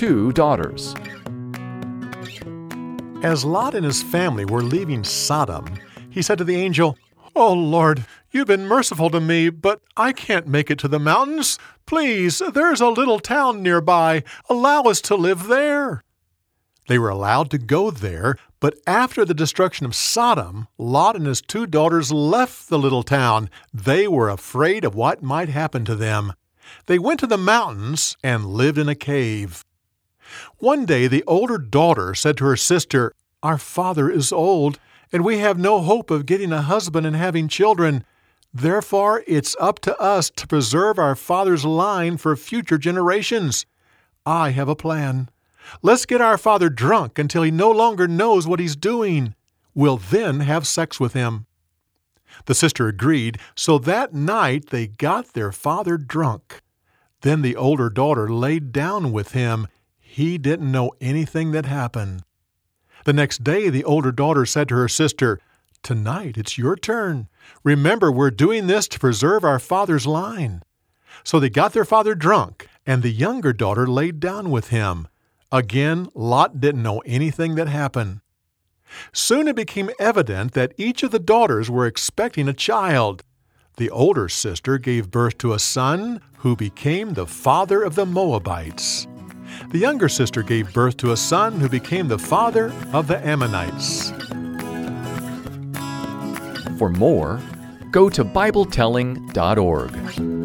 two daughters. As Lot and his family were leaving Sodom, he said to the angel, Oh Lord, you've been merciful to me, but I can't make it to the mountains. Please, there's a little town nearby. Allow us to live there. They were allowed to go there, but after the destruction of Sodom, Lot and his two daughters left the little town. They were afraid of what might happen to them. They went to the mountains and lived in a cave. One day the older daughter said to her sister, Our father is old, and we have no hope of getting a husband and having children. Therefore, it's up to us to preserve our father's line for future generations. I have a plan. Let's get our father drunk until he no longer knows what he's doing. We'll then have sex with him. The sister agreed, so that night they got their father drunk. Then the older daughter laid down with him. He didn't know anything that happened. The next day, the older daughter said to her sister, Tonight it's your turn. Remember, we're doing this to preserve our father's line. So they got their father drunk, and the younger daughter laid down with him. Again, Lot didn't know anything that happened. Soon it became evident that each of the daughters were expecting a child. The older sister gave birth to a son who became the father of the Moabites. The younger sister gave birth to a son who became the father of the Ammonites. For more, go to BibleTelling.org.